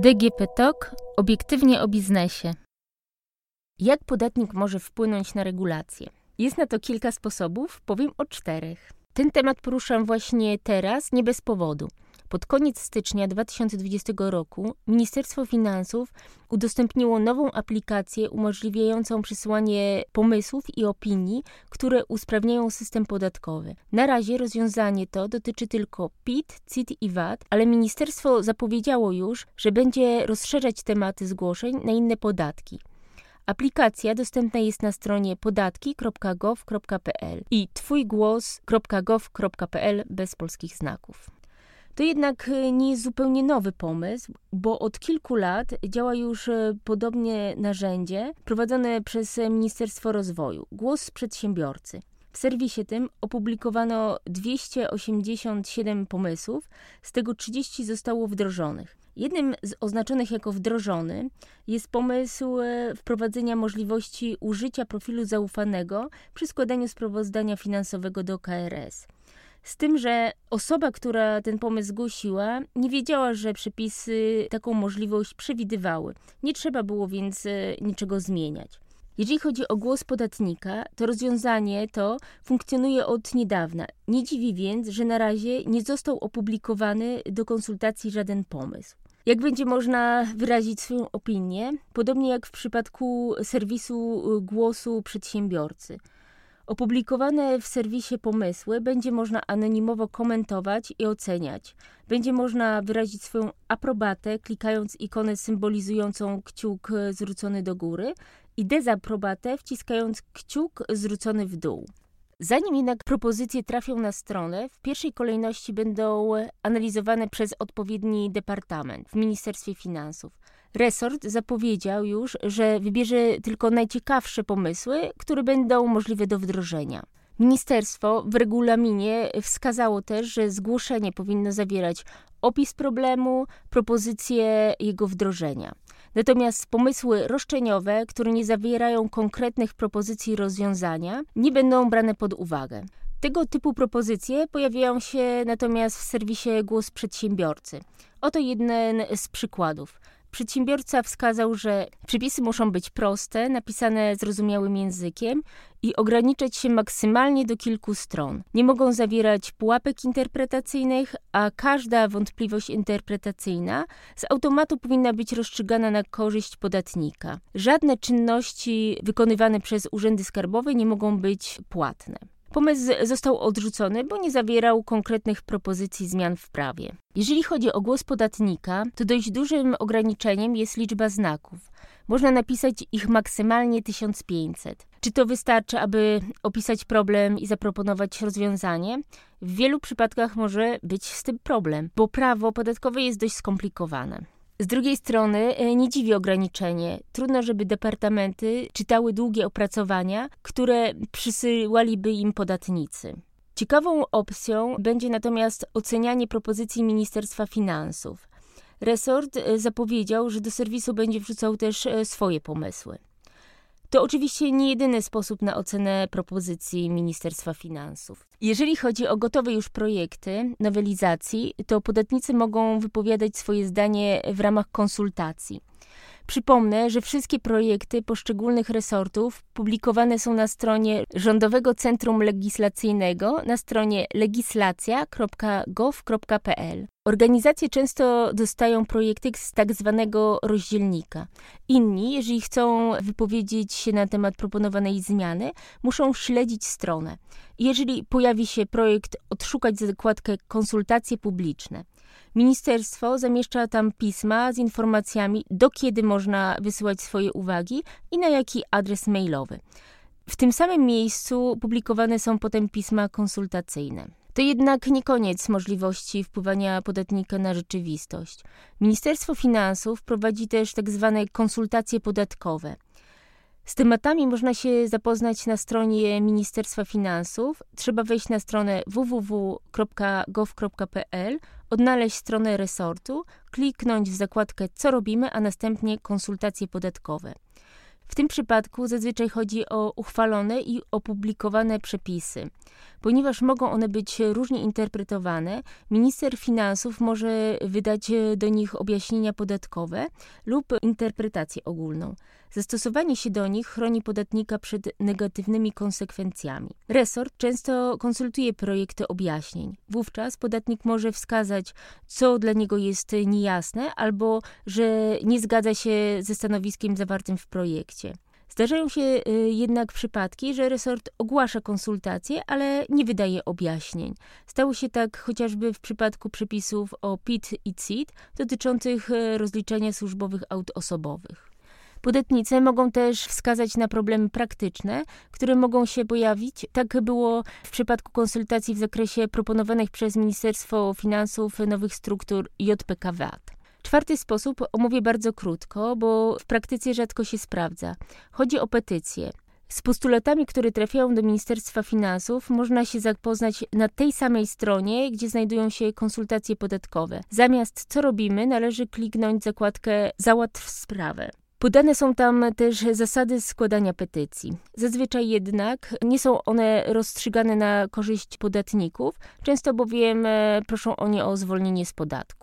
DGP Talk obiektywnie o biznesie. Jak podatnik może wpłynąć na regulacje? Jest na to kilka sposobów, powiem o czterech. Ten temat poruszam właśnie teraz, nie bez powodu. Pod koniec stycznia 2020 roku Ministerstwo Finansów udostępniło nową aplikację umożliwiającą przesyłanie pomysłów i opinii, które usprawniają system podatkowy. Na razie rozwiązanie to dotyczy tylko PIT, CIT i VAT, ale ministerstwo zapowiedziało już, że będzie rozszerzać tematy zgłoszeń na inne podatki. Aplikacja dostępna jest na stronie podatki.gov.pl i twójgłos.gov.pl bez polskich znaków. To jednak e, nie jest zupełnie nowy pomysł, bo od kilku lat działa już e, podobnie narzędzie prowadzone przez Ministerstwo Rozwoju Głos Przedsiębiorcy. W serwisie tym opublikowano 287 pomysłów, z tego 30 zostało wdrożonych. Jednym z oznaczonych jako wdrożony jest pomysł wprowadzenia możliwości użycia profilu zaufanego przy składaniu sprawozdania finansowego do KRS. Z tym, że osoba, która ten pomysł zgłosiła, nie wiedziała, że przepisy taką możliwość przewidywały. Nie trzeba było więc e, niczego zmieniać. Jeżeli chodzi o głos podatnika, to rozwiązanie to funkcjonuje od niedawna. Nie dziwi więc, że na razie nie został opublikowany do konsultacji żaden pomysł. Jak będzie można wyrazić swoją opinię? Podobnie jak w przypadku serwisu e, głosu przedsiębiorcy. Opublikowane w serwisie pomysły będzie można anonimowo komentować i oceniać. Będzie można wyrazić swoją aprobatę, klikając ikonę symbolizującą kciuk zwrócony do góry i dezaprobatę, wciskając kciuk zwrócony w dół. Zanim jednak propozycje trafią na stronę, w pierwszej kolejności będą analizowane przez odpowiedni departament w Ministerstwie Finansów. Resort zapowiedział już, że wybierze tylko najciekawsze pomysły, które będą możliwe do wdrożenia. Ministerstwo w regulaminie wskazało też, że zgłoszenie powinno zawierać opis problemu, propozycję jego wdrożenia. Natomiast pomysły roszczeniowe, które nie zawierają konkretnych propozycji rozwiązania, nie będą brane pod uwagę. Tego typu propozycje pojawiają się natomiast w serwisie Głos Przedsiębiorcy. Oto jeden z przykładów. Przedsiębiorca wskazał, że przepisy muszą być proste, napisane zrozumiałym językiem i ograniczać się maksymalnie do kilku stron. Nie mogą zawierać pułapek interpretacyjnych, a każda wątpliwość interpretacyjna z automatu powinna być rozstrzygana na korzyść podatnika. Żadne czynności wykonywane przez urzędy skarbowe nie mogą być płatne. Pomysł został odrzucony, bo nie zawierał konkretnych propozycji zmian w prawie. Jeżeli chodzi o głos podatnika, to dość dużym ograniczeniem jest liczba znaków. Można napisać ich maksymalnie 1500. Czy to wystarczy, aby opisać problem i zaproponować rozwiązanie? W wielu przypadkach może być z tym problem, bo prawo podatkowe jest dość skomplikowane. Z drugiej strony e, nie dziwi ograniczenie. Trudno, żeby departamenty czytały długie opracowania, które przysyłaliby im podatnicy. Ciekawą opcją będzie natomiast ocenianie propozycji Ministerstwa Finansów. Resort e, zapowiedział, że do serwisu będzie wrzucał też e, swoje pomysły. To oczywiście nie jedyny sposób na ocenę propozycji Ministerstwa Finansów. Jeżeli chodzi o gotowe już projekty nowelizacji, to podatnicy mogą wypowiadać swoje zdanie w ramach konsultacji. Przypomnę, że wszystkie projekty poszczególnych resortów publikowane są na stronie Rządowego Centrum Legislacyjnego na stronie legislacja.gov.pl. Organizacje często dostają projekty z tak zwanego rozdzielnika. Inni, jeżeli chcą wypowiedzieć się na temat proponowanej zmiany, muszą śledzić stronę. Jeżeli pojawi się projekt, odszukać zakładkę konsultacje publiczne. Ministerstwo zamieszcza tam pisma z informacjami, do kiedy można wysyłać swoje uwagi i na jaki adres mailowy. W tym samym miejscu publikowane są potem pisma konsultacyjne. To jednak nie koniec możliwości wpływania podatnika na rzeczywistość. Ministerstwo Finansów prowadzi też tak zwane konsultacje podatkowe. Z tematami można się zapoznać na stronie Ministerstwa Finansów. Trzeba wejść na stronę www.gov.pl, odnaleźć stronę resortu, kliknąć w zakładkę Co robimy, a następnie konsultacje podatkowe. W tym przypadku zazwyczaj chodzi o uchwalone i opublikowane przepisy. Ponieważ mogą one być różnie interpretowane, minister finansów może wydać do nich objaśnienia podatkowe lub interpretację ogólną. Zastosowanie się do nich chroni podatnika przed negatywnymi konsekwencjami. Resort często konsultuje projekty objaśnień. Wówczas podatnik może wskazać, co dla niego jest niejasne albo że nie zgadza się ze stanowiskiem zawartym w projekcie. Zdarzają się y, jednak przypadki, że resort ogłasza konsultacje, ale nie wydaje objaśnień. Stało się tak chociażby w przypadku przepisów o PIT i CIT dotyczących y, rozliczenia służbowych aut osobowych. Podatnicy mogą też wskazać na problemy praktyczne, które mogą się pojawić. Tak było w przypadku konsultacji w zakresie proponowanych przez Ministerstwo Finansów nowych struktur JPK VAT. Czwarty sposób omówię bardzo krótko, bo w praktyce rzadko się sprawdza. Chodzi o petycje. Z postulatami, które trafiają do Ministerstwa Finansów, można się zapoznać na tej samej stronie, gdzie znajdują się konsultacje podatkowe. Zamiast co robimy, należy kliknąć zakładkę Załatw sprawę. Podane są tam też zasady składania petycji. Zazwyczaj jednak nie są one rozstrzygane na korzyść podatników, często bowiem e, proszą oni o zwolnienie z podatku.